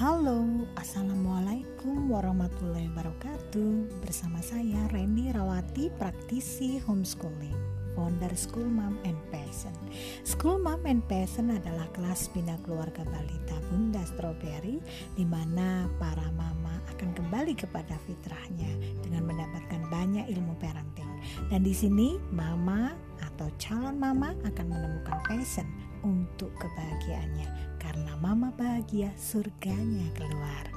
Halo, Assalamualaikum warahmatullahi wabarakatuh. Bersama saya Randy Rawati, praktisi homeschooling Founder School Mom and Passion School Mom and Passion adalah kelas bina keluarga balita Bunda Strawberry di mana para mama akan kembali kepada fitrahnya dengan mendapatkan banyak ilmu parenting. Dan di sini mama atau calon mama akan menemukan passion untuk kebahagiaannya mama bahagia surganya keluarga.